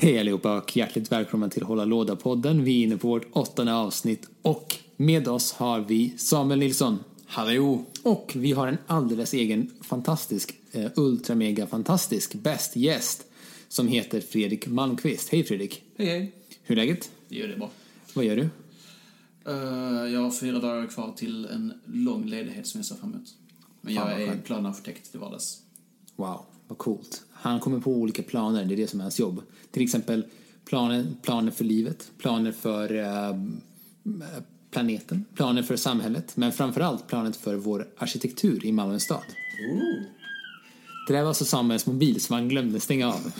Hej allihopa och hjärtligt välkomna till Hålla Låda-podden. Vi är inne på vårt åttonde avsnitt och med oss har vi Samuel Nilsson. Hallå! Och vi har en alldeles egen fantastisk, eh, ultra mega fantastisk bäst gäst som heter Fredrik Malmqvist. Hej Fredrik! Hej hej! Hur är läget? Det gör det bra. Vad gör du? Uh, jag har fyra dagar kvar till en lång ledighet som jag ser fram emot. Men jag är skönt. planarchitekt till vardags. Wow, vad coolt. Han kommer på olika planer, det är det som är hans jobb. Till exempel planer, planer för livet, planer för eh, planeten, planer för samhället, men framförallt planet för vår arkitektur i Malmö stad. Det där var alltså Samuels mobil som han glömde stänga av.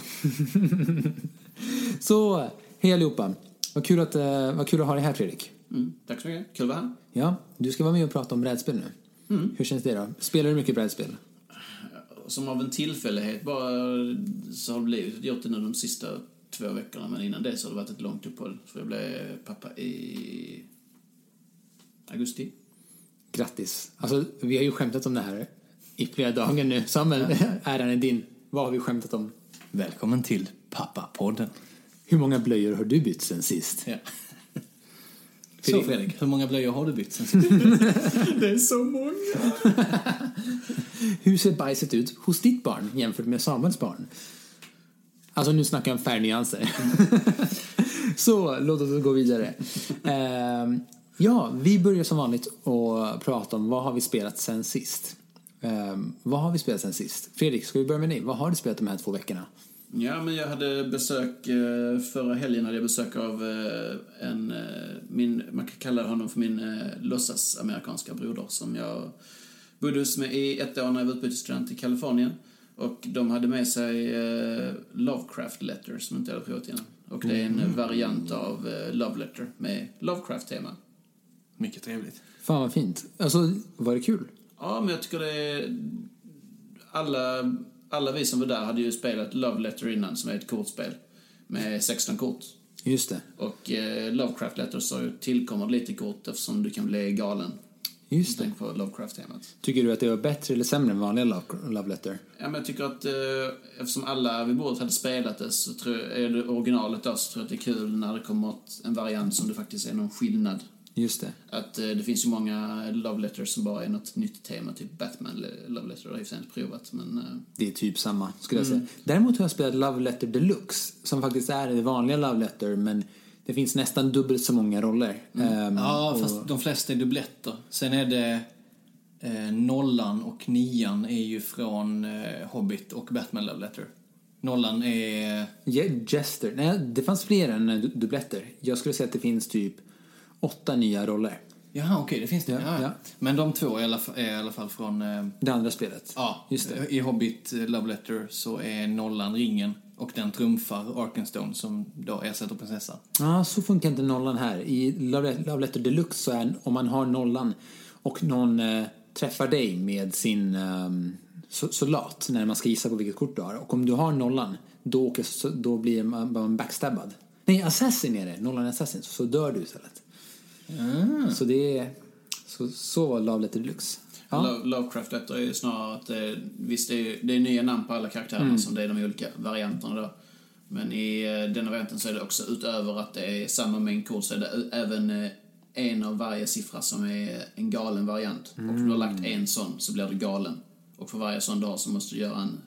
Så, hej allihopa. Vad kul, att, eh, vad kul att ha dig här Fredrik. Mm, tack så mycket. Kul att vara här. Ja, du ska vara med och prata om brädspel nu. Hur känns det då? Spelar du mycket brädspel? Som av en tillfällighet bara så har det blivit gjort det nu de sista två veckorna. Men innan det så har det varit ett långt uppehåll. För jag blev pappa i augusti. Grattis. Alltså, vi har ju skämtat om det här i flera dagar nu. Samuel, äran är din. Vad har vi skämtat om? Välkommen till Pappa-podden. Hur många blöjor har du bytt sen sist? Ja. Så Fredrik, hur många blöjor har du bytt sen sist? Det är så många! Hur ser bajset ut hos ditt barn jämfört med Samuels barn? Alltså nu snackar jag om färgnyanser. Så låt oss gå vidare. Ehm, ja, vi börjar som vanligt att prata om vad har vi spelat sen sist. Ehm, vad har vi spelat sen sist? Fredrik, ska vi börja med dig? Vad har du spelat de här två veckorna? Ja, men jag hade besök, eh, förra helgen hade jag besök av eh, en, eh, min, man kan kalla honom för min eh, låtsas amerikanska broder som jag bodde hos med i ett år när jag var utbytesstudent i Kalifornien. Och de hade med sig Lovecraft Letter som inte jag hade provat innan. Och det är en variant av Love Letter med Lovecraft-tema. Mycket trevligt. Fan vad fint. Alltså, var det kul? Ja, men jag tycker det är... Alla, alla vi som var där hade ju spelat Love Letter innan, som är ett kortspel med 16 kort. Just det. Och eh, Lovecraft Letter så tillkommer lite kort eftersom du kan bli galen. Just det. På Lovecraft-temat. Tycker du att det var bättre eller sämre än vanliga Love, love Letter? Ja, men jag tycker att eh, eftersom alla vid bordet hade spelat det så tror jag, är det originalet då så tror jag att det är kul när det kommer en variant som det faktiskt är någon skillnad. Just det. Att eh, det finns ju många Love Letters som bara är något nytt tema, typ Batman Love Letter, det har jag inte provat men... Eh, Det är typ samma, skulle jag säga. Däremot har jag spelat Love Letter Deluxe, som faktiskt är det vanliga Love Letter, men det finns nästan dubbelt så många roller. Ehm, Ja, och- fast de flesta är dubbletter. Sen är det eh, nollan och nian är ju från eh, Hobbit och Batman Love Letter. Nollan är... Je- Jester. Nej, det fanns fler än eh, du- dubbletter. Jag skulle säga att det finns typ åtta nya roller. Jaha, okej, det finns det. Ja, Ja, ja. Men de två är i alla fall, i alla fall från... Eh, Det andra spelet. ja, Just det. I Hobbit eh, Love Letter så är nollan ringen och den trumfar Arkenstone som då ersätter prinsessan. Ja, så funkar inte nollan här. I Love Love Letter Deluxe så är om man har nollan och någon eh, träffar dig med sin so- soldat när man ska gissa på vilket kort du har. Och om du har nollan, då, åker, då blir man, man backstabbad. Nej, assassin är det. Nollan är assassin. Så dör du istället. Så det är... Så, så var Love Letter Deluxe. Ja. Lo- Lovecraft Letter är ju snarare att det, visst det är, det är nya namn på alla karaktärerna som det är de olika varianterna då. Men i eh, denna varianten så är det också utöver att det är samma mängd kort så är det även eh, en av varje siffra som är en galen variant. Och om du har lagt en sån så blir du galen. Och för varje sån har så måste du göra en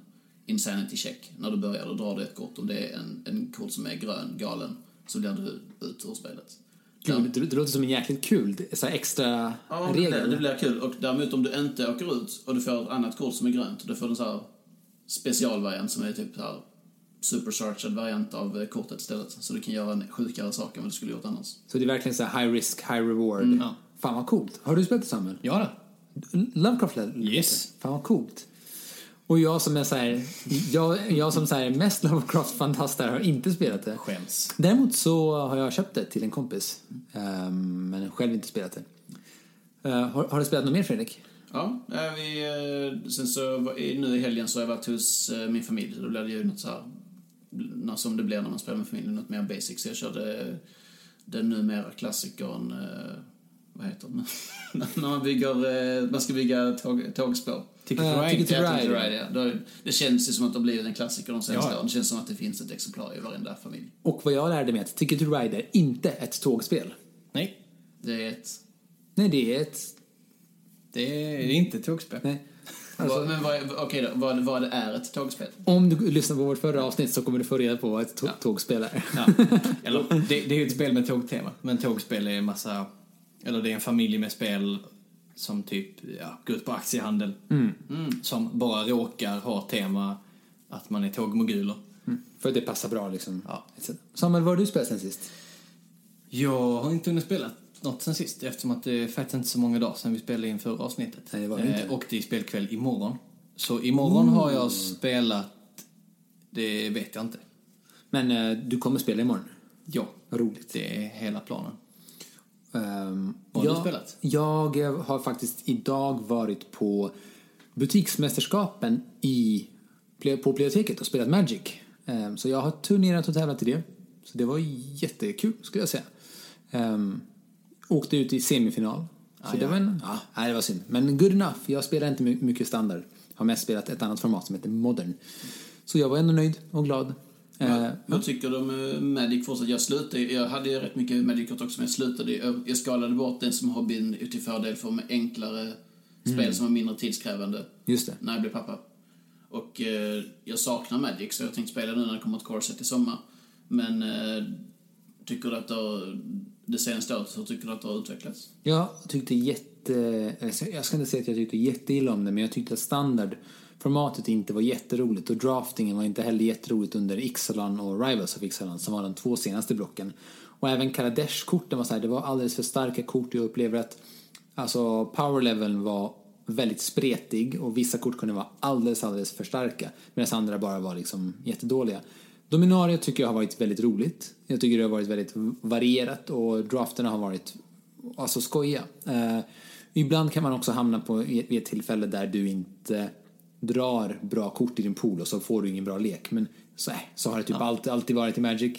insanity check. När du börjar då drar du ett kort. Om det är en, en kort som är grön, galen, så blir du ut ur spelet. Gud, det, det låter som en jäkligt kul så extra Ja, det regel. det blir kul. Och däremot om du inte åker ut och du får ett annat kort som är grönt, då får du en så här specialvariant som är typ så här supercharged variant av eh, kortet istället. Så du kan göra en sjukare sak än vad du skulle gjort annars. Så det är verkligen så här high risk, high reward. ja. Fan vad coolt. Har du spelat det Samuel? Ja då. Lovecraft? Yes. Fan vad coolt. Och jag som är så här, jag, jag som så här mest Lovecraft-fantast har inte spelat det. Skäms. Däremot så har jag köpt det till en kompis. Ehm, men själv inte spelat det. Eh, har, har du spelat något mer Fredrik? Ja, vi, eh, sen så nu i helgen så har jag varit hos eh, min familj. Då blev det ju något så här, som det blir när man spelar med familjen, något mer basic. Så jag körde den numera klassikern, vad heter den? När man bygger, eh, man ska bygga tåg, tågspår. Ticket to Ride. Ticket to Ja, Ticket to Ride. Ride, ja. Det känns ju som att det blivit en klassiker de senaste Ja. åren. Det känns som att det finns ett exemplar i varenda familj. Och vad jag lärde mig är att Ticket to Ride är inte ett tågspel. Nej, Det är ett... Nej, det är ett... det är inte ett tågspel. Nej. vad, Alltså, men vad, är- okej då, vad, vad är ett tågspel? om du lyssnar på vårt förra avsnitt så kommer du få reda på vad ett tå- tågspel är. Ja. Eller, det, det är ju ett spel med tågtema. Men tågspel är en massa... Eller det är en familj med spel som typ ja, går ut på aktiehandel. Som bara råkar ha tema att man är tågmoguler. För det passar bra liksom. Ja. Samuel, vad har du spelat sen sist? Jag har inte hunnit spela något sen sist eftersom att det är faktiskt inte så många dagar sedan vi spelade in förra avsnittet. Nej, det var det inte. Eh, och det är spelkväll imorgon. Så imorgon har jag spelat... Det vet jag inte. Men eh, du kommer spela imorgon. Ja, roligt. det är hela planen. Um, Vad har jag, du spelat? Jag har faktiskt idag varit på butiksmästerskapen i, på biblioteket och spelat Magic. Ehm, så jag har turnerat och tävlat i det. Så det var jättekul skulle jag säga. Um, åkte ut i semifinal. Så det var en, ja, nej, det var synd. Men good enough. Jag spelar inte my- mycket standard. Har mest spelat ett annat format som heter modern. Så jag var ändå nöjd och glad. Eh, Vad tycker du om eh, Magic fortsatt? Jag slutade, jag hade ju rätt mycket Magic-kort också, men jag slutade, jag, jag skalade bort den som hobbyn till fördel för med enklare spel som var mindre tidskrävande just det. när jag blev pappa. Och eh, jag saknar Magic, så jag tänkte spela nu när det kommer ett corset i sommar. Men eh, tycker du att det, har, det senaste året, så tycker du att det har utvecklats? Jag tyckte jätte... Jag ska inte säga att jag tyckte jätteilla om det, men jag tyckte att Formatet inte var jätteroligt och draftingen var inte heller jätteroligt under Ixalan och Rivals of Ixalan som var de två senaste blocken. Och även Kaladesh-korten var så här, det var alldeles för starka kort. Jag upplever att alltså powerleveln var väldigt spretig och vissa kort kunde vara alldeles, alldeles för starka medan andra bara var liksom jättedåliga. Dominaria tycker jag har varit väldigt roligt. Jag tycker det har varit väldigt varierat och drafterna har varit alltså skoja. Eh, ibland kan man också hamna på vid ett tillfälle där du inte drar bra kort i din pool och så får du ingen bra lek. Men så, äh, så har det typ alltid, alltid varit i Magic.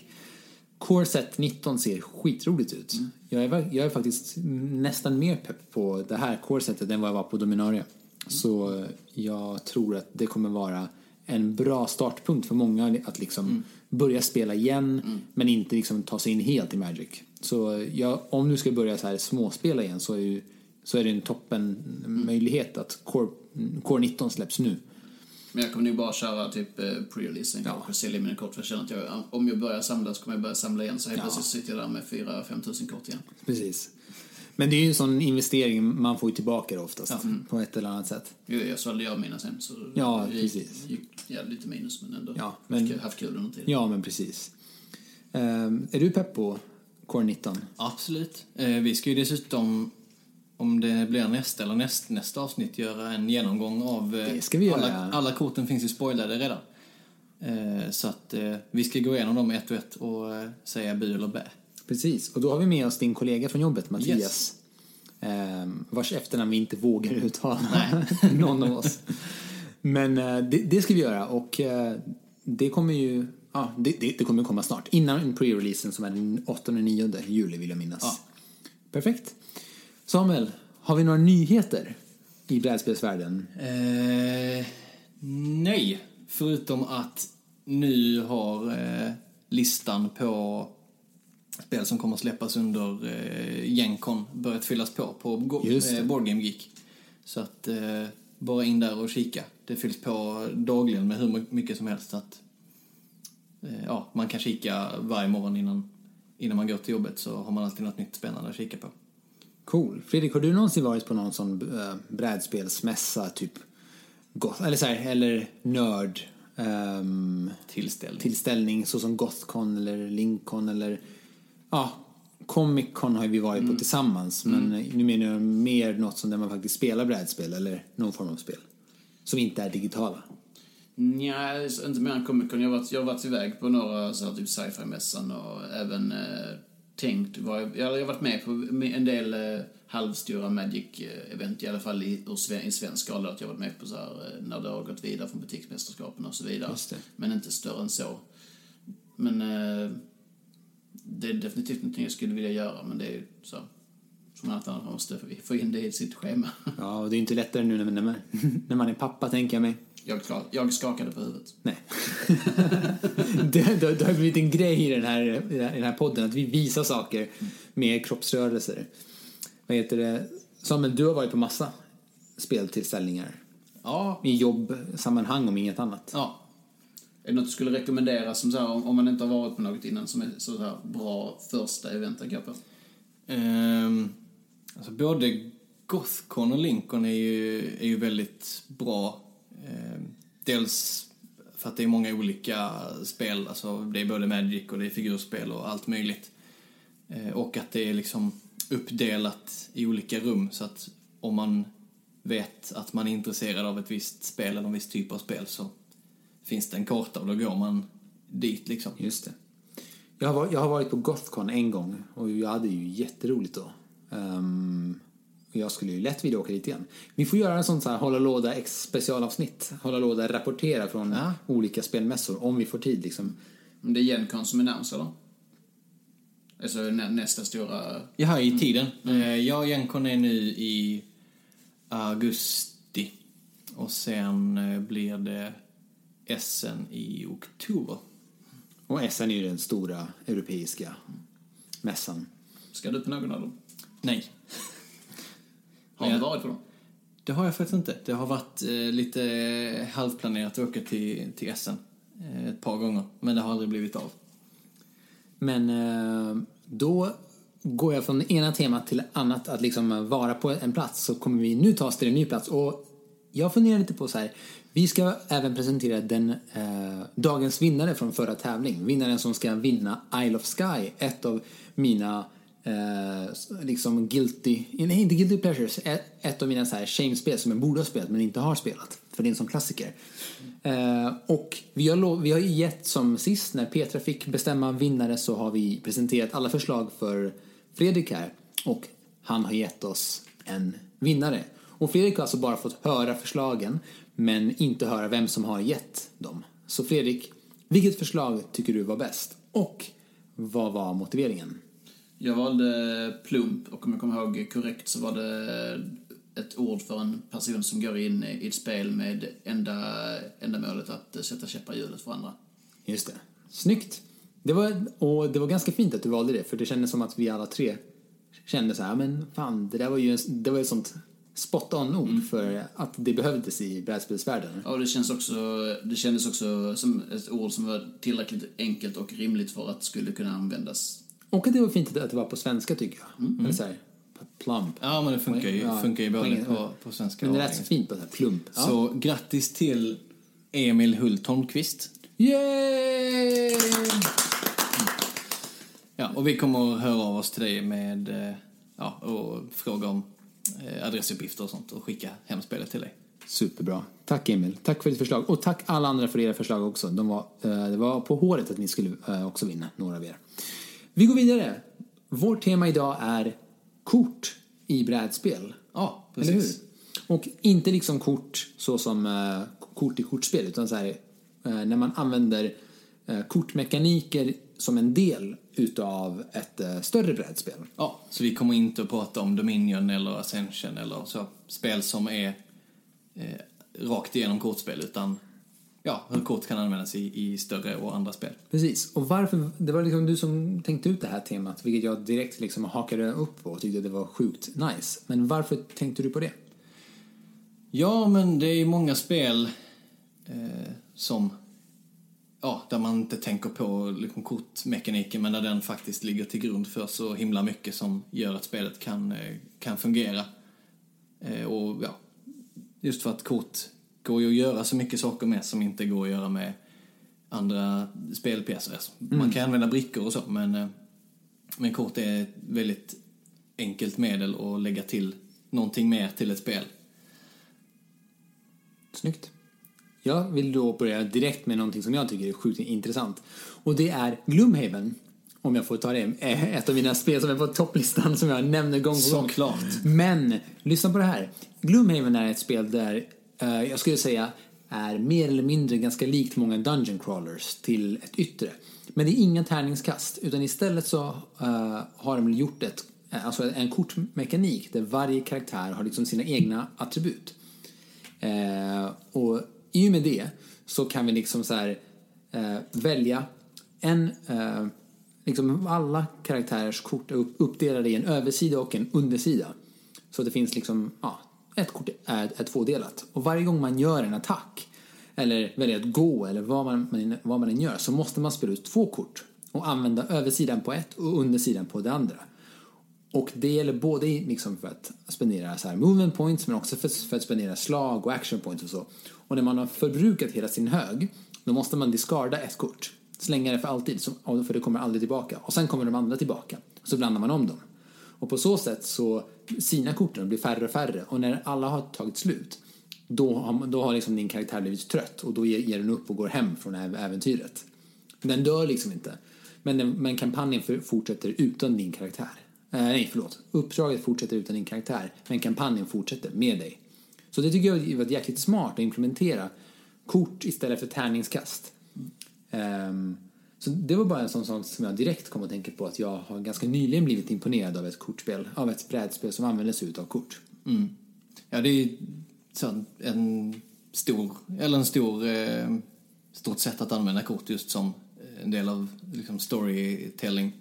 Core Set 19 ser skitroligt ut. Jag, är, jag är faktiskt nästan mer pepp på det här Core Setet än vad jag var på Dominaria. Så eh, jag tror att det kommer vara en bra startpunkt för många att liksom börja spela igen men inte liksom ta sig in helt i Magic. Så eh, jag, om du ska börja så här småspela igen så är, ju, så är det en toppen möjlighet att Core, Core 19 släpps nu. Men jag kommer nog bara köra typ eh, pre-releasen Ja. kanske, sälja mina kort för jag känner att jag, om jag börjar samla så kommer jag börja samla igen så helt Ja. plötsligt sitter jag där med 4-5 tusen kort igen. Precis. Men det är ju en sån investering man får ju tillbaka det oftast Ja. på ett eller annat sätt. Jo, jag sålde jag mina sen så Ja, gick, precis. gick, ja, lite minus men ändå Ja, men- haft, kul under tiden. Ja, men precis. Ehm, är du pepp på Core 19? Absolut. Eh, vi ska ju dessutom, om det blir nästa eller näst, nästa avsnitt, göra en genomgång av... eh. Alla, alla korten finns ju spoilade redan. Eh, så att eh, vi ska gå igenom dem ett och ett och eh, säga bu eller bä. Precis, och då har vi med oss din kollega från jobbet, Mattias. Yes. Ehm, vars efternamn vi inte vågar uttala, någon av oss. Men eh, det, det ska vi göra och eh, det kommer ju ja, det, det, det kommer komma snart. Innan pre-releasen som är den 8-9 juli vill jag minnas. Ja. Perfekt. Samuel, har vi några nyheter i brädspelsvärlden? Eh, nej, förutom att nu har eh, listan på spel som kommer att släppas under eh, Gencon börjat fyllas på på Go- eh, Board Game Geek. Så att eh, bara in där och kika. Det fylls på dagligen med hur mycket som helst. Att, eh, ja, man kan kika varje morgon innan, innan man går till jobbet så har man alltid något nytt spännande att kika på. Cool. Fredrik, har du någonsin varit på någon sån äh, brädspelsmässa, typ goth, eller så här, eller nörd ehm, Tillställning. tillställning såsom Gothcon eller Lincoln eller ja, Comic Con har vi varit på tillsammans men nu menar jag mer något som där man faktiskt spelar brädspel eller någon form av spel som inte är digitala. Nja, inte mer än Comic Con. Jag har varit, jag har varit iväg på några så här, typ sci-fi-mässan och även eh, tänkt, jag, har varit med på en del halvstora Magic-event, i alla fall i, svensk skala. Att jag varit med på så här, eh, när det har gått vidare från butiksmästerskapen och så vidare. Men inte större än så. Men eh, det är definitivt någonting jag skulle vilja göra, men det är så. Som att han måste få in det i sitt schema. Ja, och det är inte lättare nu när man, när man är pappa, tänker jag mig. Jag, jag skakade på huvudet. Nej. det, det, det har blivit en grej i den, här, i den här podden att vi visar saker med kroppsrörelser. Vad heter det? Samuel, du har varit på massa speltillställningar. Ja. I jobbsammanhang om inget annat. Ja. Är det något du skulle rekommendera som så här, om man inte har varit på något innan som är så här bra första event att gå på? Ehm, alltså både Gothcon och Lincoln är ju, är ju väldigt bra. Dels för att det är många olika spel, alltså det är både Magic och det är figurspel och allt möjligt. Eh, och att det är liksom uppdelat i olika rum så att om man vet att man är intresserad av ett visst spel eller en viss typ av spel så finns det en karta och då går man dit liksom. Just det. Jag har, varit, jag har varit på Gothcon en gång och jag hade ju jätteroligt då. Um, jag skulle ju lätt vilja åka dit igen. Vi får göra en sån så här hålla låda ex specialavsnitt. Hålla låda rapportera från Ja. olika spelmässor om vi får tid liksom. Det är Gencon som är närmast, eller? Alltså nä, nästa stora... Jaha, i tiden. Eh, Jag och Jenkon är nu i augusti. Och sen eh, blir det Essen i oktober. Och SN är ju den stora europeiska mässan. Ska du på någon av dem? Nej, Har du varit på dem? det har jag faktiskt inte. Det har varit eh, lite halvplanerat att åka till, till Essen eh, ett par gånger. Men det har aldrig blivit av. Men eh, då går jag från ena temat till annat, att liksom vara på en plats, så kommer vi nu ta oss till en ny plats. Och jag funderar lite på så här, vi ska även presentera den eh, dagens vinnare från förra tävling. Vinnaren som ska vinna Isle of Sky, ett av mina eh, liksom guilty, nej inte guilty pleasures, ett, ett av mina så här shame-spel som jag borde ha spelat men inte har spelat. För det är en sån klassiker. Eh, och vi har, lov, vi har ju gett som sist när Petra fick bestämma vinnare så har vi presenterat alla förslag för Fredrik här. Och han har gett oss en vinnare. Och Fredrik har alltså bara fått höra förslagen men inte höra vem som har gett dem. Så Fredrik, vilket förslag tycker du var bäst? Och vad var motiveringen? Jag valde plump och om jag kommer ihåg korrekt så var det ett ord för en person som går in i ett spel med enda, enda målet att sätta käppar i hjulet för andra. Just det. Snyggt. Det var, och det var ganska fint att du valde det, för det kändes som att vi alla tre kände så här, men fan, det där var ju, en- det var ett sånt spot on ord för att det behövdes i brädspelsvärlden. Ja, det, känns också, det kändes också som ett ord som var tillräckligt enkelt och rimligt för att skulle kunna användas. Och att det var fint att det var på svenska tycker jag. Eller så här, plump. Ja, men det funkar ju, Ja, funkar ju både på, på svenska Men det lät så fint på så här, plump. Ja. Så grattis till Emil Hult Holmqvist. Yay! Ja, och vi kommer att höra av oss till dig med eh, ja, och fråga om eh, adressuppgifter och sånt och skicka hem spelet till dig. Superbra. Tack Emil. Tack för ditt förslag. Och tack alla andra för era förslag också. De var, eh, det var på håret att ni skulle också vinna, några av er. Vi går vidare. Vårt tema idag är kort i brädspel. Ja, Eller hur? precis. Och inte liksom kort så som eh, kort i kortspel utan så här eh, när man använder eh, kortmekaniker som en del utav ett större brädspel. Ja, så vi kommer inte att prata om Dominion eller Ascension eller så spel som är rakt igenom kortspel utan ja, hur kort kan användas i, i större och andra spel. Precis. Och varför, det var liksom du som tänkte ut det här temat, vilket jag direkt liksom hakade upp på och tyckte det var sjukt nice. Men varför tänkte du på det? Ja, men det är många spel eh, som ja, där man inte tänker på liksom, kortmekaniken men där den faktiskt ligger till grund för så himla mycket som gör att spelet kan, eh, kan fungera. Eh, och ja, just för att kort går ju att göra så mycket saker med som inte går att göra med andra spelpjäser. Alltså, Man kan använda brickor och så men, eh, men kort är ett väldigt enkelt medel att lägga till någonting mer till ett spel. Snyggt. Jag vill då börja direkt med någonting som jag tycker är sjukt intressant. Och det är Gloomhaven. Om jag får ta det. Eh, Ett av mina spel som är på topplistan som jag nämner gång på gång. Såklart. Men, lyssna på det här. Gloomhaven är ett spel där Eh, jag skulle säga är mer eller mindre ganska likt många dungeon crawlers till ett yttre. Men det är inga tärningskast utan istället så uh, har de gjort ett eh, alltså en kortmekanik där varje karaktär har liksom sina egna attribut. Uh, och i och med det så kan vi liksom så här, uh, välja en, liksom alla karaktärers kort är uppdelade i en översida och en undersida. Så det finns liksom, ja, ett kort är, är tvådelat. Och varje gång man gör en attack eller väljer att gå eller vad man, vad man än gör så måste man spela ut två kort och använda översidan på ett och undersidan på det andra. Och det gäller både liksom för att spendera så här movement points men också för, för att spendera slag och action points och så. Och när man har förbrukat hela sin hög då måste man discarda ett kort. Slänga det för alltid, för det kommer aldrig tillbaka. Och sen kommer de andra tillbaka. Så blandar man om dem. Och på så sätt så sina korten blir färre och färre och när alla har tagit slut då har, då har liksom din karaktär blivit trött och då ger, ger den upp och går hem från äventyret. Den dör liksom inte. Men, den, men kampanjen för, fortsätter utan din karaktär. Eh, nej, förlåt. Uppdraget fortsätter utan din karaktär, men kampanjen fortsätter med dig. Så det tycker jag var jäkligt smart att implementera kort istället för tärningskast. Um, så det var bara en sån sak som jag direkt kom att tänka på att jag har ganska nyligen blivit imponerad av ett kortspel, av ett brädspel som använder sig av kort. Mm. Ja, det är så en stor, eller en stor, eh, stort sätt att använda kort just som en del av liksom, storytelling.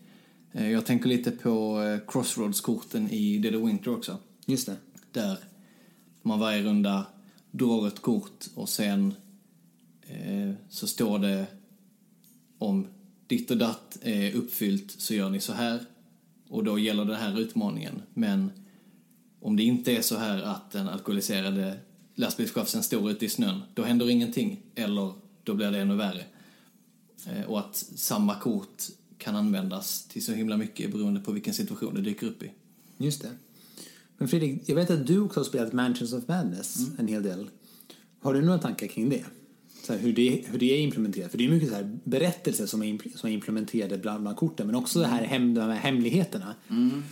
Eh, jag tänker lite på eh, Crossroads-korten i Dead of Winter också. Just det. Där man varje runda drar ett kort och sen eh, så står det om ditt och datt är uppfyllt så gör ni så här. Och då gäller den här utmaningen. Men om det inte är så här att den alkoholiserade lastbilschauffören står ute i snön, då händer ingenting. Eller då blir det ännu värre. Eh, och att samma kort kan användas till så himla mycket beroende på vilken situation det dyker upp i. Just det. Men Fredrik, jag vet att du också har spelat Mansions of Madness mm. en hel del. Har du några tankar kring det? Så här, hur, det hur det är implementerat? För det är mycket så här berättelser som är, som är implementerade bland, bland korten men också det här hem, de här hemligheterna. Mm.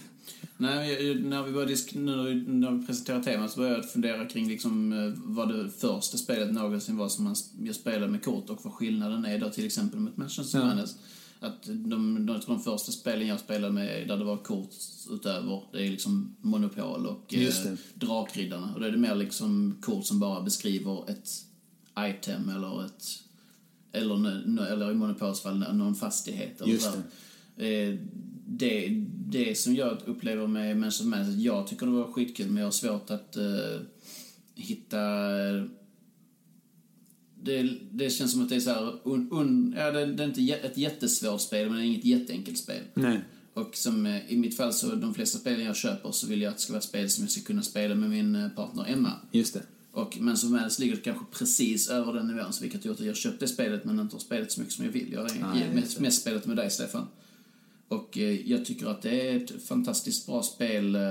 Nej, när vi började när vi presenterade temat så började jag fundera kring liksom eh, vad det första spelet någonsin var som man jag spelade med kort och vad skillnaden är då till exempel mot Mansions of Madness. Att de, de, de första spelen jag spelade med där det var kort utöver, det är liksom Monopol och eh, Drakriddarna. Och då är det mer liksom kort som bara beskriver ett item eller ett eller, eller i Monopols fall någon fastighet. Eller Just det. Eh, det, det som jag upplever med Manchester Manchester, jag tycker det var skitkul men jag har svårt att uh, hitta... Det, det känns som att det är så här, un, un, ja, det, det, är inte ett jättesvårt spel men det är inget jätteenkelt spel. Nej. Och som eh, i mitt fall så, de flesta spelen jag köper så vill jag att det ska vara spel som jag ska kunna spela med min eh, partner Emma. Just det. Och men som helst ligger det kanske precis över den nivån, så vilket gjort att jag köpte spelet men inte har spelat så mycket som jag vill. Jag har mest, mest spelat med dig, Stefan. Och eh, jag tycker att det är ett fantastiskt bra spel, eh,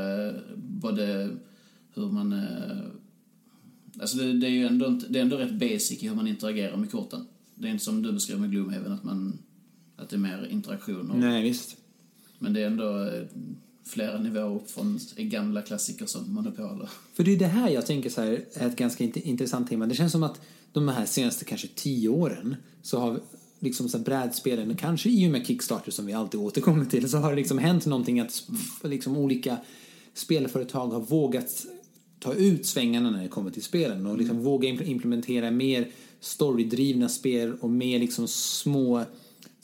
både hur man... Eh, alltså det, det är ju ändå, det är ändå rätt basic i hur man interagerar med korten. Det är inte som du beskrev med Gloomhaven, att, man, att det är mer interaktion. Och, Nej, visst. Men det är ändå flera nivåer upp från gamla klassiker som Monopol. För det är det här jag tänker så här, är ett ganska intressant tema. Det känns som att de här senaste kanske tio åren så har liksom så brädspelen, kanske i och med Kickstarter som vi alltid återkommer till, så har det liksom hänt någonting att liksom olika spelföretag har vågat ta ut svängarna när det kommer till spelen och liksom mm. våga implementera mer storydrivna spel och mer liksom små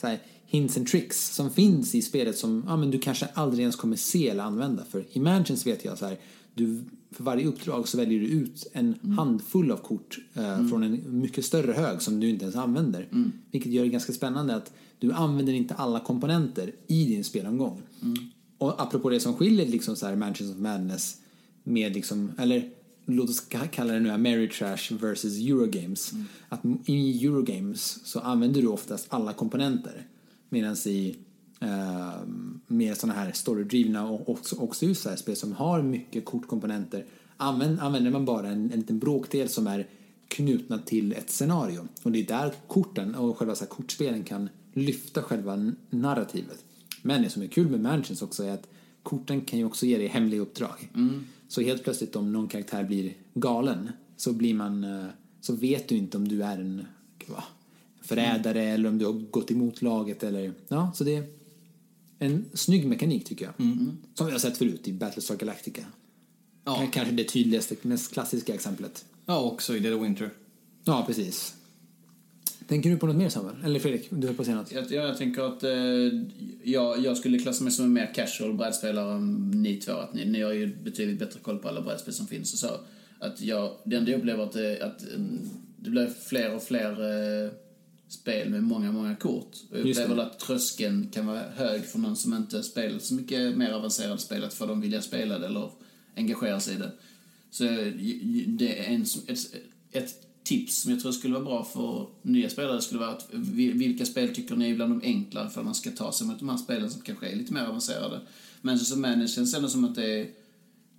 så här, hints and tricks som finns i spelet som ja, men du kanske aldrig ens kommer se eller använda. För i Mansions vet jag så här, du, för varje uppdrag så väljer du ut en mm. handfull av kort eh, mm. från en mycket större hög som du inte ens använder. Mm. Vilket gör det ganska spännande att du använder inte alla komponenter i din spelomgång. Mm. Och apropå det som skiljer liksom så här Mansions of Madness med liksom, eller låt oss kalla det nu Ameritrash versus Eurogames. Mm. Att i Eurogames så använder du oftast alla komponenter. Medan i eh, mer sådana här storydrivna och också, också just här spel som har mycket kortkomponenter använd, använder man bara en, en liten bråkdel som är knutna till ett scenario. Och det är där korten och själva så kortspelen kan lyfta själva narrativet. Men det som är kul med Mansions också är att korten kan ju också ge dig hemliga uppdrag. Mm. Så helt plötsligt om någon karaktär blir galen så blir man eh, så vet du inte om du är en förrädare mm. eller om du har gått emot laget eller ja, så det en snygg mekanik tycker jag. Som vi har sett förut i Battlestar Galactica. Ja. Kanske det tydligaste, mest klassiska exemplet. Ja, också i Dead of Winter. Ja, precis. Tänker du på något mer Samuel? Eller Fredrik, du höll på att säga något? Jag, jag tänker att eh, jag, jag skulle klassa mig som en mer casual brädspelare än ni två. Att ni, ni har ju betydligt bättre koll på alla brädspel som finns och så. Att jag, det enda jag upplever att, det, att mm, det blir fler och fler eh, spel med många, många kort. Och jag upplever att tröskeln kan vara hög för någon som inte spelar så mycket mer avancerade spel att få dem vilja spela det eller engagera sig i det. Så det är en, ett, ett tips som jag tror skulle vara bra för nya spelare skulle vara att vi- vilka spel tycker ni är bland de enklare för att man ska ta sig mot de här spelen som kanske är lite mer avancerade. Men så som manager känns ändå som att det är,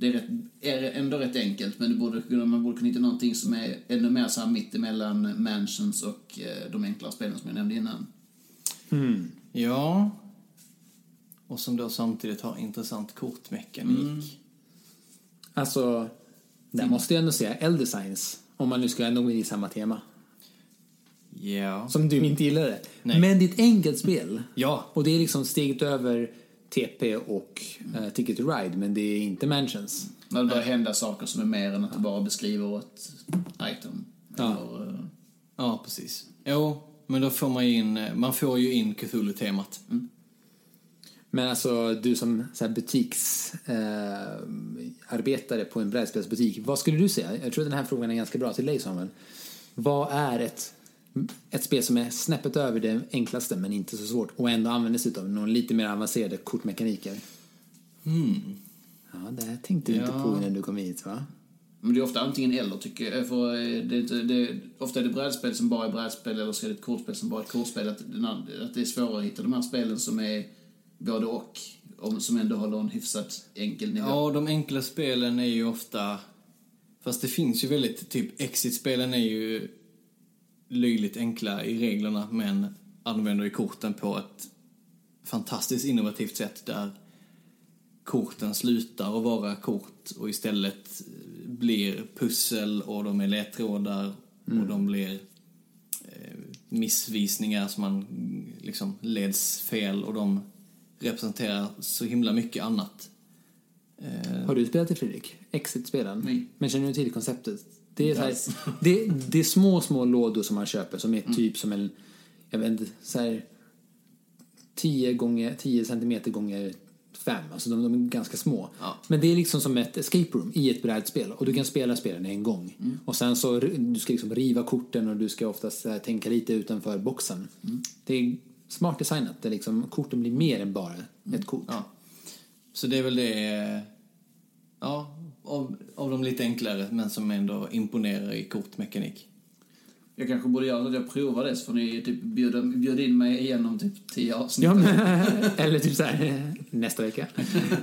det är, rätt, är ändå rätt enkelt men borde, kunna- man borde kunna hitta någonting som är ännu mer så här mittemellan mansions och eh, de enklare spelen som jag nämnde innan. Ja. Och som då samtidigt har intressant kortmekanik. Alltså, där måste jag ändå säga L-designs. Om man nu ska ändå gå in i samma tema. Ja. Som du inte gillade. Nej. Men det är ett enkelt spel. Ja. Och det är liksom steget över TP och eh, Ticket to Ride, men det är inte Mansions. När det börjar hända saker som är mer än att det bara beskriver ett item. Ja. Eller, eh, Ja, precis. Jo, men då får man ju in, man får ju in Cthulhu-temat. Men alltså, du som butiksarbetare eh, arbetare på en brädspelsbutik, vad skulle du säga? Jag tror att den här frågan är ganska bra till dig Samuel. Vad är ett, ett spel som är snäppet över det enklaste men inte så svårt och ändå använder sig av någon lite mer avancerade kortmekaniker? Ja, det här tänkte du inte Ja. på innan du kom hit va? Men det är ofta antingen eller tycker jag. För eh, det är inte, det, ofta är det brädspel som bara är brädspel eller så är det ett kortspel som bara är ett kortspel. Att, att det är svårare att hitta de här spelen som är både och. Om, som ändå håller en hyfsat enkel nivå. Ja, de enkla spelen är ju ofta... Fast det finns ju väldigt, typ Exit-spelen är ju löjligt enkla i reglerna men använder ju korten på ett fantastiskt innovativt sätt där korten slutar att vara kort och istället blir pussel och de är ledtrådar och de blir eh, missvisningar som man mm, liksom leds fel och de representerar så himla mycket annat. Eh, Har du spelat det Fredrik? Exit-spelen? Nej. Men känner du till konceptet? Det är, så här, Yes. det, det är små, små lådor som man köper som är typ som en, jag vet inte, så här 10 gånger 10 centimeter gånger 5. Alltså de, de är ganska små. Ja. Men det är liksom som ett escape room i ett brädspel och du kan spela spelen en gång. Och sen så du ska liksom riva korten och du ska oftast här, tänka lite utanför boxen. Det är smart designat. Det är liksom, korten blir mer än bara ett kort. Ja. Så det är väl det, ja, av, av de lite enklare men som ändå imponerar i kortmekanik. Jag kanske borde göra så att jag provar det så får ni typ bjuda, bjuda in mig igenom typ 10 avsnitt. Ja, men, eller typ så här nästa vecka.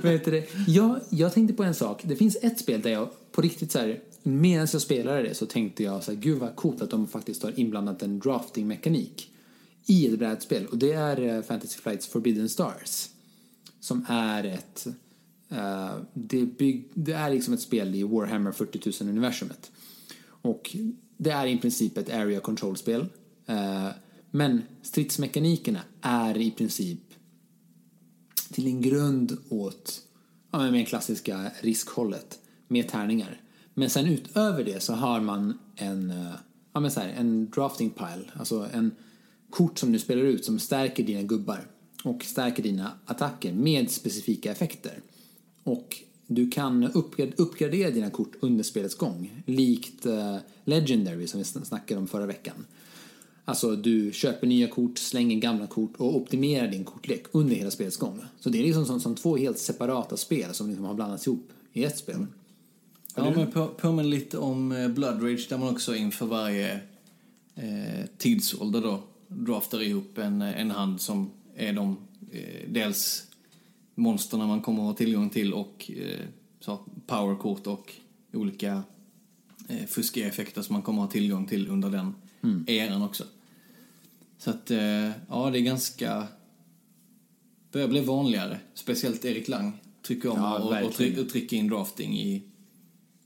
Heter det? Jag, jag tänkte på en sak. Det finns ett spel där jag på riktigt så här medan jag spelade det så tänkte jag så här, gud vad coolt att de faktiskt har inblandat en drafting-mekanik i ett brädspel och det är eh, Fantasy Flights Forbidden Stars som är ett Eh, det, bygg, det är liksom ett spel i Warhammer 40 000 universumet och det är i princip ett area control-spel eh, men stridsmekanikerna är i princip till en grund åt ja, men med klassiska riskhållet med tärningar. Men sen utöver det så har man en, eh, ja, men så här, en drafting pile, alltså en kort som du spelar ut som stärker dina gubbar och stärker dina attacker med specifika effekter. Och du kan uppgrad- uppgradera dina kort under spelets gång, likt eh, Legendary som vi sn- snackade om förra veckan. Alltså du köper nya kort, slänger gamla kort och optimerar din kortlek under hela spelets gång. Så det är liksom som, som två helt separata spel som liksom har blandats ihop i ett spel. Ja, men på, påminner lite om eh, Blood Rage där man också inför varje eh, tidsålder då draftar ihop en, en hand som är de eh, dels monsterna man kommer att ha tillgång till och eh, så, powerkort och olika eh, fuskiga effekter som man kommer att ha tillgång till under den eran också. Så att, eh, ja, det är ganska... börjar bli vanligare. Speciellt Erik Lang tycker om Ja, att trycka in drafting i,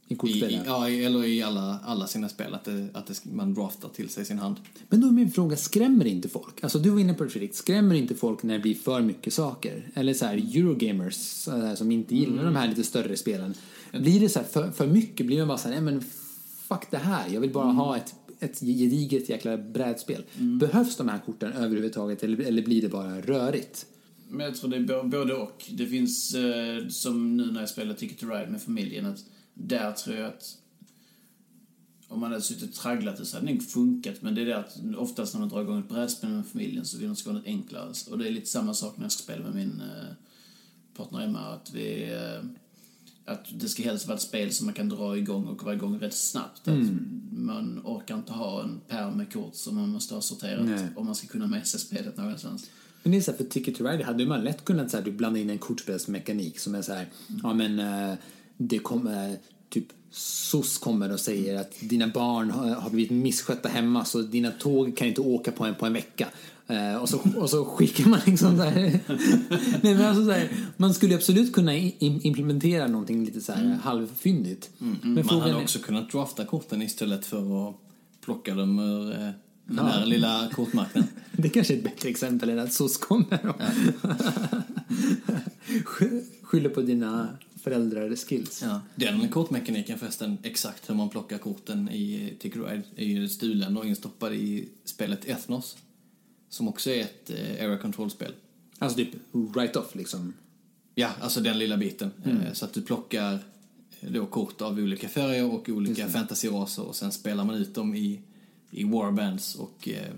i kortspel. i, ja, i- eller i alla, alla sina spel, att, det, att det, man draftar till sig sin hand. Men då är min fråga, skrämmer inte folk? Alltså du var inne på det Fredrik, skrämmer inte folk när det blir för mycket saker? Eller så här Eurogamers som inte gillar de här lite större spelen. Blir det så här för, för mycket? Blir man bara så här, nej men fuck det här, jag vill bara ha ett, ett gediget jäkla brädspel. Behövs de här korten överhuvudtaget eller, eller blir det bara rörigt? Men jag tror det är både och. Det finns, eh, som nu när jag spelar Ticket to Ride med familjen, att där tror jag att om man hade suttit och tragglat det så hade det nog funkat. Men det är det att oftast när man drar igång ett brädspel med familjen så vill man ska ha något enklare. Och det är lite samma sak när jag ska spela med min eh, partner Emma. Att, vi, eh, att det ska helst vara ett spel som man kan dra igång och vara igång rätt snabbt. Att man orkar inte ha en pärm med kort som man måste ha sorterat Nej. om man ska kunna med sig spelet någonstans. Men det är så här, för Ticket to Ride hade man lätt kunnat så här, du blanda in en kortspelsmekanik som är så här, ja men eh, det kommer, typ SOS kommer och säger att dina barn har, blivit misskötta hemma så dina tåg kan inte åka på en, på en vecka. Eh, och, så, och så skickar man liksom så här. Nej, men alltså så här, man skulle absolut kunna implementera någonting lite så här halvfyndigt. Men Man hade är, också kunnat drafta korten istället för att plocka dem ur eh, den här lilla kortmarknaden. det kanske är ett bättre exempel än att SOS kommer och Sky- skyller på dina föräldrar skills. Ja. Den kortmekaniken förresten, exakt hur man plockar korten i Ticket Ride, är ju stulen och instoppad i spelet Ethnos. Som också är ett eh, Area Control-spel. Alltså typ right off liksom. Ja, alltså den lilla biten. Eh, Så att du plockar eh, då kort av olika färger och olika fantasyraser och sen spelar man ut dem i, i warbands och eh,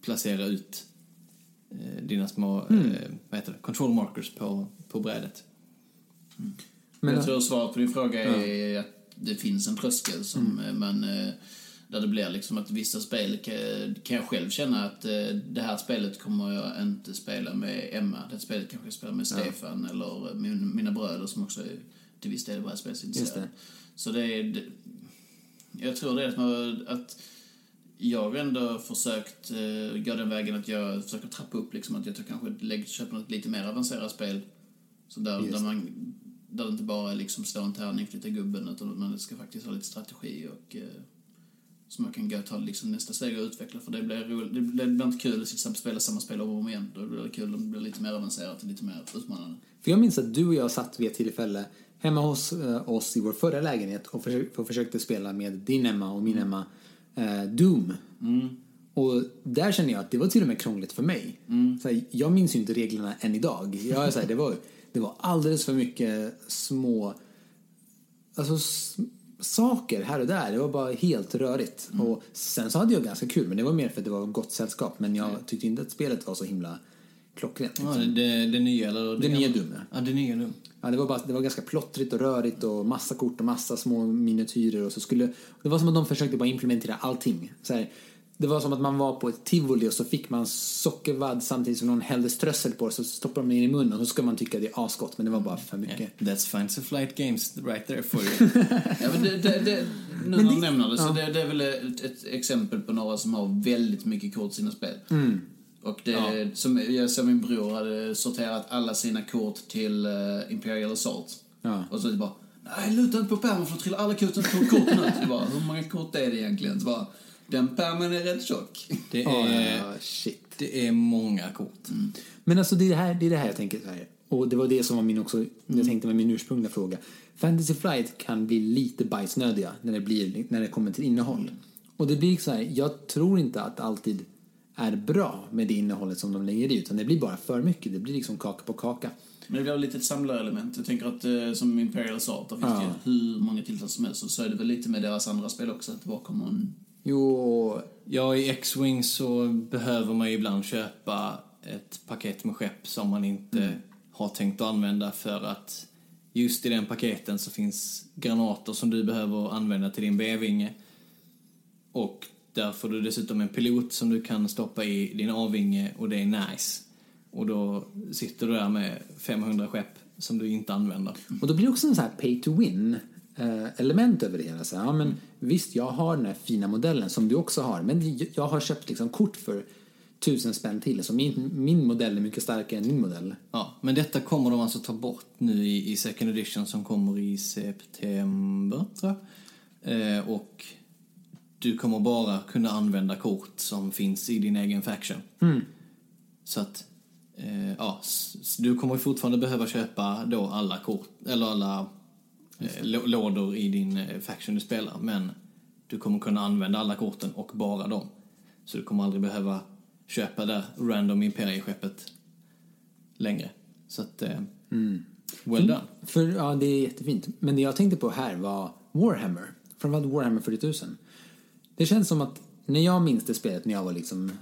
placerar ut eh, dina små eh, vad heter det, control markers på, på brädet. Men- jag tror svaret på din fråga är att det finns en tröskel som eh, man... eh, Där det blir liksom att vissa spel kan, jag själv känna att eh, det här spelet kommer jag inte spela med Emma. Det här spelet kanske jag spelar med Stefan eller min, mina bröder som också är till viss del brädspelsintresserade. Så det är... det- Jag tror det är att, man, att jag har ändå försökt uh, gå den vägen att jag försöker trappa upp liksom att jag tror kanske lägger, köper något lite mer avancerat spel. Så där, där, man, där det inte bara är liksom slå en tärning, flytta gubben, utan man ska faktiskt ha lite strategi och uh, så man kan gå och ta liksom nästa steg och utveckla. För det blir, roligt, det blir, det blir inte kul att sitta och spela samma spel om och om igen. Då blir det kul om det blir lite mer avancerat och lite mer utmanande. För jag minns att du och jag satt vid ett tillfälle hemma hos eh, oss i vår förra lägenhet och, försök, och försökte spela med din Emma och min Emma eh, Doom. Och där känner jag att det var till och med krångligt för mig. Så här, jag minns ju inte reglerna än idag. Jag är så här, det, var, det var alldeles för mycket små alltså, saker här och där. Det var bara helt rörigt. Och sen så hade jag ganska kul, men det var mer för att det var gott sällskap. Men jag tyckte inte att spelet var så himla klockrent. Ja, det, det, det nya eller? Det nya Doom, ja. Ja, det nya Doom. Ja, det, var bara, det var ganska plottrigt och rörigt och massa kort och massa små miniatyrer. Och så skulle, det var som att de försökte bara implementera allting. Så här, det var som att man var på ett tivoli och så fick man sockervadd samtidigt som någon hällde strössel på det. Så stoppade man in i munnen och så ska man tycka det är asgott. Men det var bara för mycket. That's Fancy Flight Games right there for you. Ja, men det, det, det, nu när du nämner det, så det, det är väl ett, ett exempel på några som har väldigt mycket kort i sina spel. Mm. Och det, som, jag såg min bror hade sorterat alla sina kort till eh, Imperial Assault. Ja. Och så det bara, nej luta inte på pärmen för då trillar alla korten, korten ut. Det bara, hur många kort är det egentligen? Så bara, den pärmen är rätt tjock. Det Ja, är, ja, shit. det är många kort. Men alltså det är det här, det är det här jag tänker så här. Och det var det som var min också, jag tänkte med min ursprungliga fråga. Fantasy Flight kan bli lite bajsnödiga när det, blir, när det kommer till innehåll. Och det blir så här, jag tror inte att det alltid är bra med det innehållet som de lägger i, utan det blir bara för mycket. Det blir liksom kaka på kaka. Men det blir lite ett samlarelement. Jag tänker att eh, som Imperial Assault, där finns Ja. det hur många tilltal som helst. Och så är det väl lite med deras andra spel också, att det bara kommer en... Jo, Ja, i X-Wing så behöver man ibland köpa ett paket med skepp som man inte har tänkt att använda för att just i den paketen så finns granater som du behöver använda till din B-vinge. Och där får du dessutom en pilot som du kan stoppa i din A-vinge och det är nice. Och då sitter du där med 500 skepp som du inte använder. Och då blir det också en sån här pay to win element över det hela. Så här, ja, men visst, jag har den här fina modellen som du också har, men jag har köpt liksom kort för tusen spänn till. Så min, min modell är mycket starkare än din modell. Ja, men detta kommer de alltså ta bort nu i, i second edition som kommer i september, tror jag. Eh, och du kommer bara kunna använda kort som finns i din egen faction. Så att, eh, ja, du kommer fortfarande behöva köpa då alla kort, eller alla eh, lådor i din eh, faction du spelar, men du kommer kunna använda alla korten och bara dem. Så du kommer aldrig behöva köpa där random imperieskeppet längre. Så att, eh, well done. För ja, det är jättefint. Men det jag tänkte på här var Warhammer. Framförallt Warhammer 40 000. Det känns som att när jag minns det spelet när jag var liksom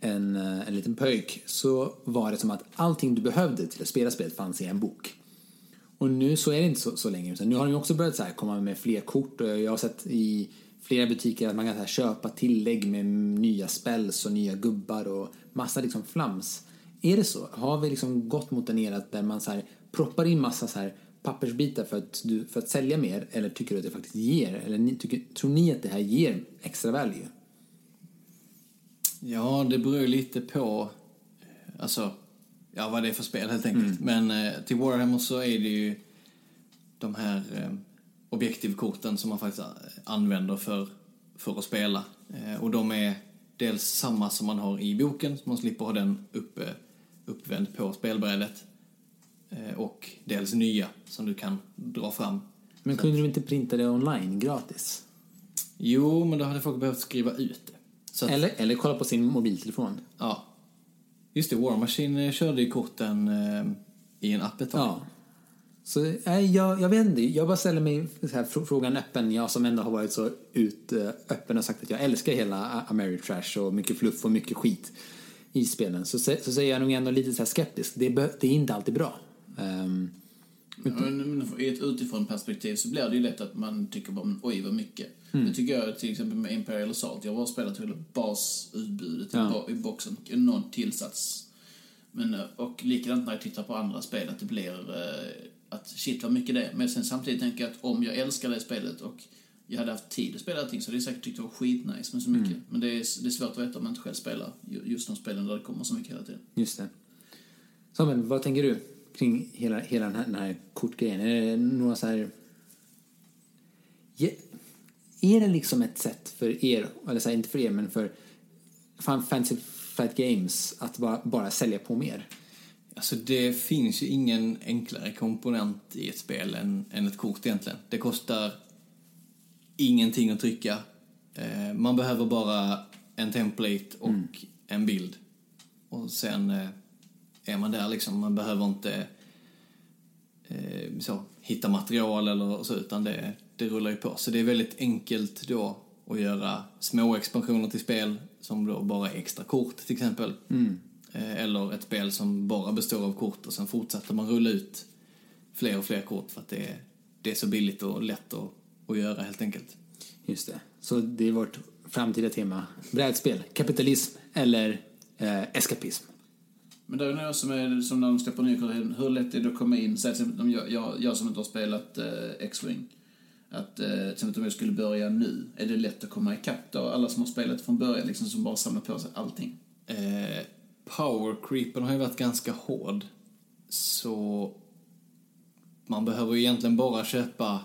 en, eh, en liten pöjk så var det som att allting du behövde till att spela spelet fanns i en bok. Och nu så är det inte så, så länge. Utan nu har de också börjat så här komma med fler kort. Och jag har sett i flera butiker att man kan så här köpa tillägg med nya spells och nya gubbar och massa liksom flams. Är det så? Har vi liksom gått mot en era där man så här proppar in massa så här pappersbitar för att, du, för att sälja mer? Eller tycker du att det faktiskt ger? Eller ni, tycker, tror ni att det här ger extra value? Ja, det beror ju lite på eh, alltså, ja, vad det är för spel helt enkelt. Men eh, till Warhammer så är det ju de här eh, objektivkorten som man faktiskt eh, använder för, för att spela. Eh, och de är dels samma som man har i boken, så man slipper ha den uppe, uppvänd på spelbrädet. Eh, och dels nya som du kan dra fram. Men kunde du inte printa det online gratis? Jo, men då hade folk behövt skriva ut det. Att, Eller, eller kolla på sin mobiltelefon? Ja. Just det, War Machine eh, körde ju korten eh, i en app ett tag. Ja. Så nej, jag, jag vet inte, jag bara ställer mig så här, fr- frågan öppen. Jag som ändå har varit så ut, eh, öppen och sagt att jag älskar hela Ameritrash och mycket fluff och mycket skit i spelen. Så, så, så säger jag nog ändå lite så här skeptisk. Det, det är inte alltid bra. Um, i ett utifrån perspektiv så blir det ju lätt att man tycker bara oj vad mycket. Det tycker jag till exempel med Imperial Assault. Jag har spelat hela basutbudet i Ja. i boxen. Någon tillsats. Men, och likadant när jag tittar på andra spel att det blir eh, att shit vad mycket det är. Men sen samtidigt tänker jag att om jag älskar det spelet och jag hade haft tid att spela allting så hade jag säkert tyckt det var skitnice med så mycket. Men det är, det är svårt att veta om man inte själv spelar ju- just de spelen där det kommer så mycket hela tiden. just det. Samuel, vad tänker du kring hela, hela den, här, den här kortgrejen? Är det några så här... Är det liksom ett sätt för er, eller så här, inte för er, men för Fan- Fantasy Flight Games att bara, bara sälja på mer? Alltså det finns ju ingen enklare komponent i ett spel än, än ett kort egentligen. Det kostar ingenting att trycka. Eh, man behöver bara en template och en bild. Och sen eh, är man där liksom. Man behöver inte eh, så, hitta material eller så, utan det, det rullar ju på. Så det är väldigt enkelt då att göra små expansioner till spel som då bara är extra kort till exempel. Eh, Eller ett spel som bara består av kort och sen fortsätter man rulla ut fler och fler kort för att det är, det är så billigt och lätt att, att göra helt enkelt. Just det. Så det är vårt framtida tema. Brädspel, kapitalism eller eh, eskapism. Men det är något som är som när de släpper nya kort, hur lätt är det att komma in, säg till exempel jag, jag, jag som inte har spelat eh, X-Wing, att eh, till exempel om jag skulle börja nu, är det lätt att komma ikapp då? Alla som har spelat från början liksom som bara samlar på sig allting. Eh, power creepen har ju varit ganska hård. Så man behöver ju egentligen bara köpa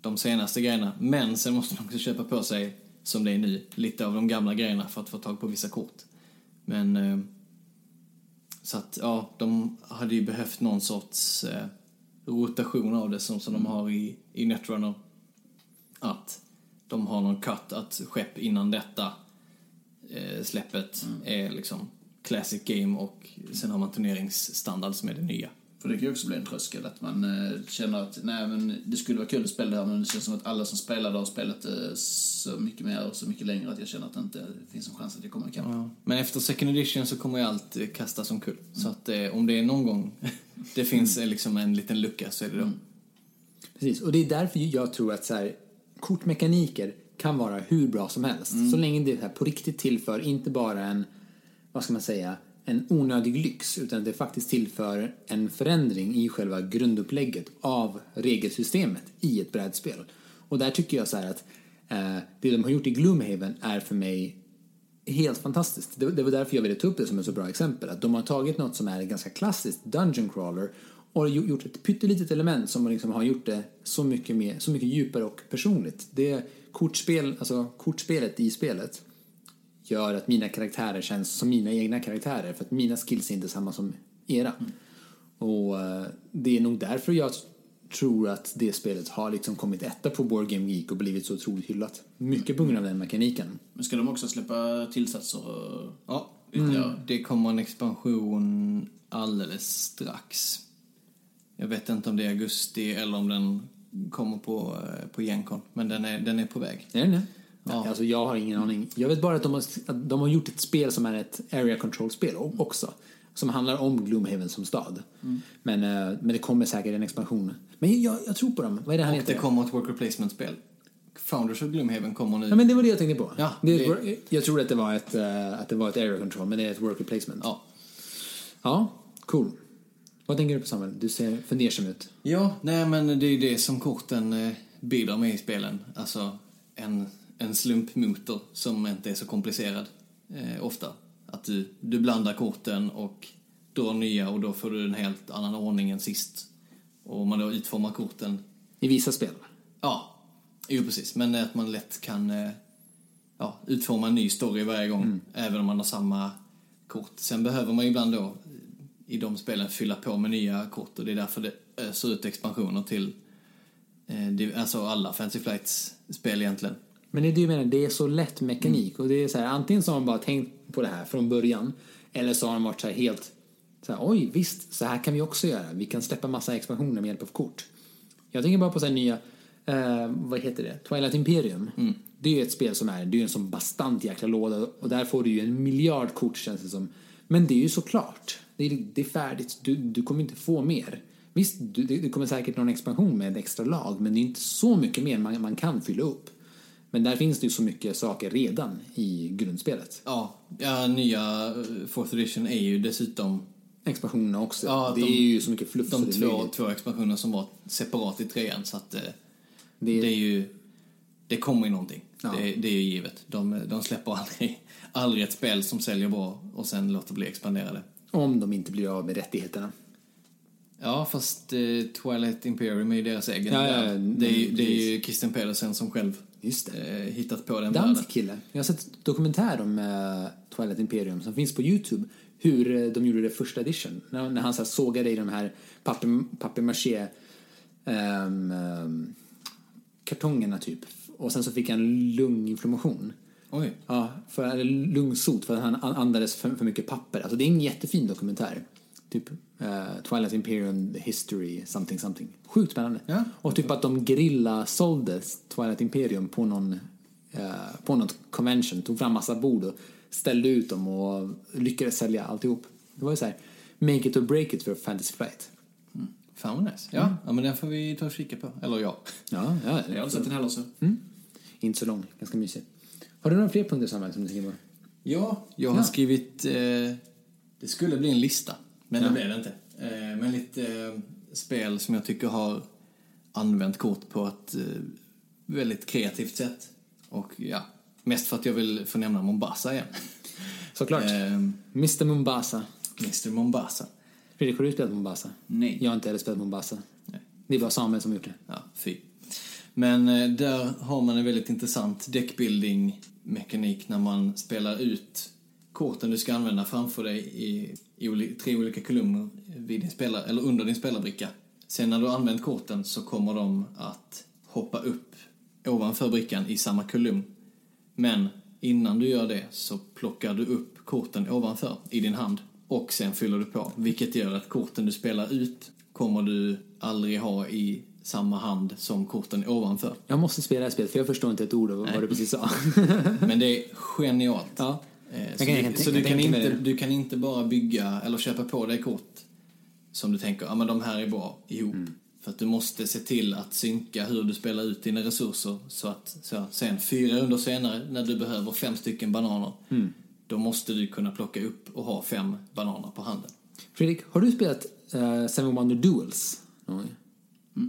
de senaste grejerna. Men sen måste man också köpa på sig, som det är nu, lite av de gamla grejerna för att få tag på vissa kort. Men eh, så att, ja, de hade ju behövt någon sorts eh, rotation av det som, som de har i, i Netrunner. Att de har någon cut, att skepp innan detta eh, släppet är liksom classic game och sen har man turneringsstandard som är det nya. För det kan ju också bli en tröskel, att man eh, känner att nej men det skulle vara kul att spela det här men det känns som att alla som spelar det har spelat det så mycket mer och så mycket längre att jag känner att det inte finns en chans att jag kommer ikapp. Men efter second edition så kommer ju allt eh, kastas som kul. Så att eh, om det är någon gång det finns eh, liksom en liten lucka så är det då. Precis, och det är därför jag tror att så här, kortmekaniker kan vara hur bra som helst. Så länge det här på riktigt tillför inte bara en, vad ska man säga, en onödig lyx utan det faktiskt tillför en förändring i själva grundupplägget av regelsystemet i ett brädspel. Och där tycker jag så här att eh, det de har gjort i Gloomhaven är för mig helt fantastiskt. Det, det var därför jag ville ta upp det som ett så bra exempel. Att de har tagit något som är ett ganska klassiskt dungeon crawler och gjort ett pyttelitet element som liksom har gjort det så mycket, mer, så mycket djupare och personligt. Det kortspel, alltså kortspelet i spelet gör att mina karaktärer känns som mina egna karaktärer för att mina skills är inte samma som era. Och eh, det är nog därför jag tror att det spelet har liksom kommit etta på Board Game Geek och blivit så otroligt hyllat. Mycket på grund av den mekaniken. Men ska de också släppa tillsatser? och- Ja, mm, det kommer en expansion alldeles strax. Jag vet inte om det är augusti eller om den kommer på, eh, på Gencon, men den är, den är på väg. Är den det? Ja. Alltså jag har ingen aning. Jag vet bara att de har, att de har gjort ett spel som är ett area control-spel också. Som handlar om Gloomhaven som stad. Men, eh, men det kommer säkert en expansion. Men jag, jag tror på dem. Vad är det han Och heter? det kommer ett work replacement-spel. Founders of Gloomhaven kommer nu. Ja, men det var det jag tänkte på. Ja, det ett Jag tror att det, var ett, eh, att det var ett area control, men det är ett work replacement. Ja. Ja, cool. Vad tänker du på Samuel? Du ser fundersam ut. Ja, nej men det är ju det som korten eh, bidrar med i spelen. Alltså en, en slumpmotor som inte är så komplicerad eh, ofta. Att du, du blandar korten och drar nya och då får du en helt annan ordning än sist. Och om man då utformar korten, I vissa spel. ja, jo precis, men att man lätt kan eh, ja, utforma en ny story varje gång, även om man har samma kort. Sen behöver man ibland då i de spelen fylla på med nya kort och det är därför det öser ut expansioner till eh, alltså alla Fancy Flights-spel egentligen. Men det är det jag menar, det är så lätt mekanik. Och det är så här, antingen så har man bara tänkt på det här från början. Eller så har de varit så här helt, så här, oj visst, så här kan vi också göra. Vi kan släppa massa expansioner med hjälp av kort. Jag tänker bara på så här nya, eh, vad heter det, Twilight Imperium. Det är ju ett spel som är, det är en sån bastant jäkla låda. Och där får du ju en miljard kort känns det som. Men det är ju såklart, det är, det är färdigt. Du, du kommer inte få mer. Visst, du, det kommer säkert någon expansion med ett extra lag. Men det är inte så mycket mer man, man kan fylla upp. Men där finns det ju så mycket saker redan i grundspelet. Ja, ja nya Fourth Edition är ju dessutom Expansionerna också. Ja, det de- är ju så mycket fluff de det två, två expansioner som var separat i trean så att eh, Det är- det är ju det kommer ju någonting. Ja. Det, det är ju givet. De, de släpper aldrig, aldrig ett spel som säljer bra och sen låter bli expanderade. Om de inte blir av med rättigheterna. Ja, fast eh, Twilight Imperium är ju deras egen Ja, ja, det, är, det är ju Kirsten Pedersen som själv Just det. eh, hittat på den. Dansk kille. Jag har sett dokumentär om eh, Twilight Imperium som finns på Youtube. Hur eh, de gjorde det första edition. När, när han så här, sågade i de här papier, papier-maché ehm, ehm, kartongerna typ. Och sen så fick han lunginflammation. Oj. Ja, för, eller lungsot för att han an- andades för, för mycket papper. Alltså det är en jättefin dokumentär. Typ eh, Twilight Imperium History something something. Sjukt spännande. Ja. Och typ att de grilla sålde Twilight Imperium på någon eh, på något convention. Tog fram massa bord och ställde ut dem och lyckades sälja alltihop. Det var ju så här, make it or break it för Fantasy Flight. Fan vad nice. Ja, ja, men den får vi ta och kika på. Eller ja. Ja, ja. Jag har inte sett den heller så. Inte så lång, ganska mysig. Har du några fler punkter Samuel som du på? Ja, jag har Ja. skrivit... Eh, det skulle bli en lista, men det blev det inte. Eh, men lite eh, spel som jag tycker har använt kort på ett eh, väldigt kreativt sätt. Och ja, mest för att jag vill få nämna Mombasa igen. Såklart. Mr Mombasa. Mr Mombasa. Fredrik, har du spelat Mombasa? Nej. Jag har inte heller spelat Mombasa. Nej. Det var Samuel som gjort det. Ja, fy. Men där har man en väldigt intressant deckbuilding-mekanik när man spelar ut korten du ska använda framför dig i, i tre olika kolumner vid din spelar, eller under din spelarbricka. Sen när du har använt korten så kommer de att hoppa upp ovanför brickan i samma kolumn. Men innan du gör det så plockar du upp korten ovanför i din hand och sen fyller du på. Vilket gör att korten du spelar ut kommer du aldrig ha i samma hand som korten ovanför. Jag måste spela det här spelet för jag förstår inte ett ord av vad du precis sa. Men det är genialt. ja. Eh, Så, kan- du, så du, kan inte, du kan inte bara bygga eller köpa på dig kort som du tänker, ja men de här är bra ihop. Mm. För att du måste se till att synka hur du spelar ut dina resurser så att så, sen fyra runder senare när du behöver fem stycken bananer Mm. då måste du kunna plocka upp och ha fem bananer på handen. Fredrik, har du spelat uh, Seven Wonder Duels? någon gång?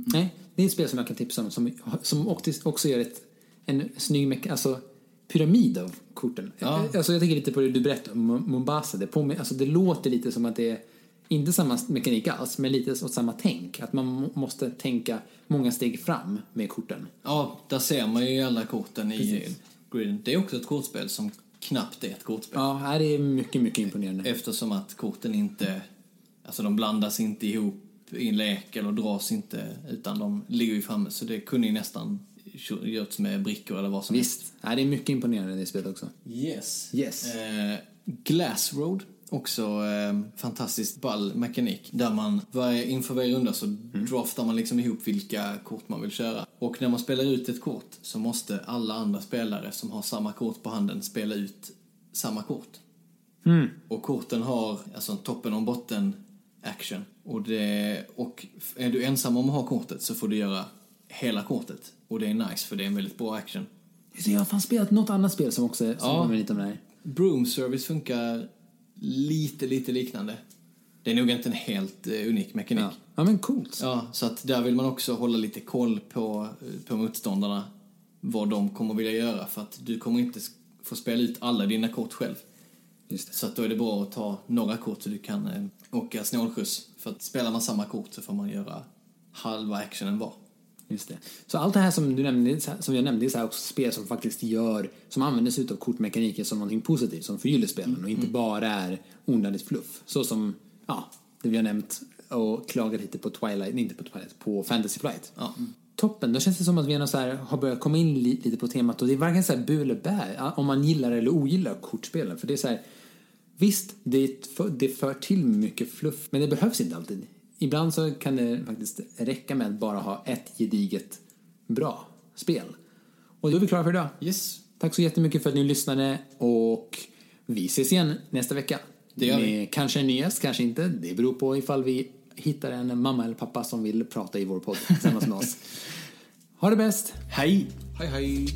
Nej, det är ett spel som jag kan tipsa om som, som också, också gör ett, en snygg alltså pyramid av korten. Ja. Alltså jag tänker lite på det du berättade om Mombasa. Det, påmin- alltså det låter lite som att det är inte samma mekanik alls, men lite åt samma tänk. Att man må- måste tänka många steg fram med korten. Ja, där ser man ju alla korten i griden. Det är också ett kortspel som knappt är ett kortspel. Ja, här är mycket, mycket imponerande. Eftersom att korten inte, alltså de blandas inte ihop i en lek eller dras inte, utan de ligger ju framme. Så det kunde ju nästan gjorts med brickor eller vad som helst. Visst, det är mycket imponerande i det spelet också. Yes. Yes. Eh, Glass Road, också eh, fantastiskt ball mekanik. Där man varje, inför varje runda så draftar man liksom ihop vilka kort man vill köra. Och när man spelar ut ett kort så måste alla andra spelare som har samma kort på handen spela ut samma kort. Och korten har alltså en toppen och en botten action. Och, det, och är du ensam om att ha kortet så får du göra hela kortet. Och det är nice för det är en väldigt bra action. Så jag har fan spelat något annat spel som också som Ja. lite om det här. Broom Service funkar lite, lite liknande. Det är nog inte en helt eh, unik mekanik. Ja. Ja. ja, men coolt. så att där vill man också hålla lite koll på, eh, på motståndarna. Vad de kommer vilja göra. För att du kommer inte få spela ut alla dina kort själv. Så att då är det bra att ta några kort så du kan eh, åka snålskjuts. För att spelar man samma kort så får man göra halva actionen var. Just det. Så allt det här som du nämnde, som jag nämnde, är så också spel som faktiskt gör, som använder sig av kortmekaniken som någonting positivt, som förgyller spelen och inte bara är onödigt fluff. Så som, ja, det vi har nämnt och klagat lite på Twilight, inte på Twilight, på Fantasy Flight. Ja. Toppen, då känns det som att vi ändå så här har börjat komma in li- lite på temat och det är varken så här bu eller bä, om man gillar eller ogillar kortspelen. För det är så här, visst, det, för, det för till mycket fluff, men det behövs inte alltid. Ibland så kan det faktiskt räcka med att bara ha ett gediget bra spel. Och då är vi klara för idag. Yes. Tack så jättemycket för att ni lyssnade och vi ses igen nästa vecka. Det gör vi. Med kanske en ny gäst, kanske inte. Det beror på ifall vi hittar en mamma eller pappa som vill prata i vår podd tillsammans med oss. Ha det bäst! Hej! Hej, hej!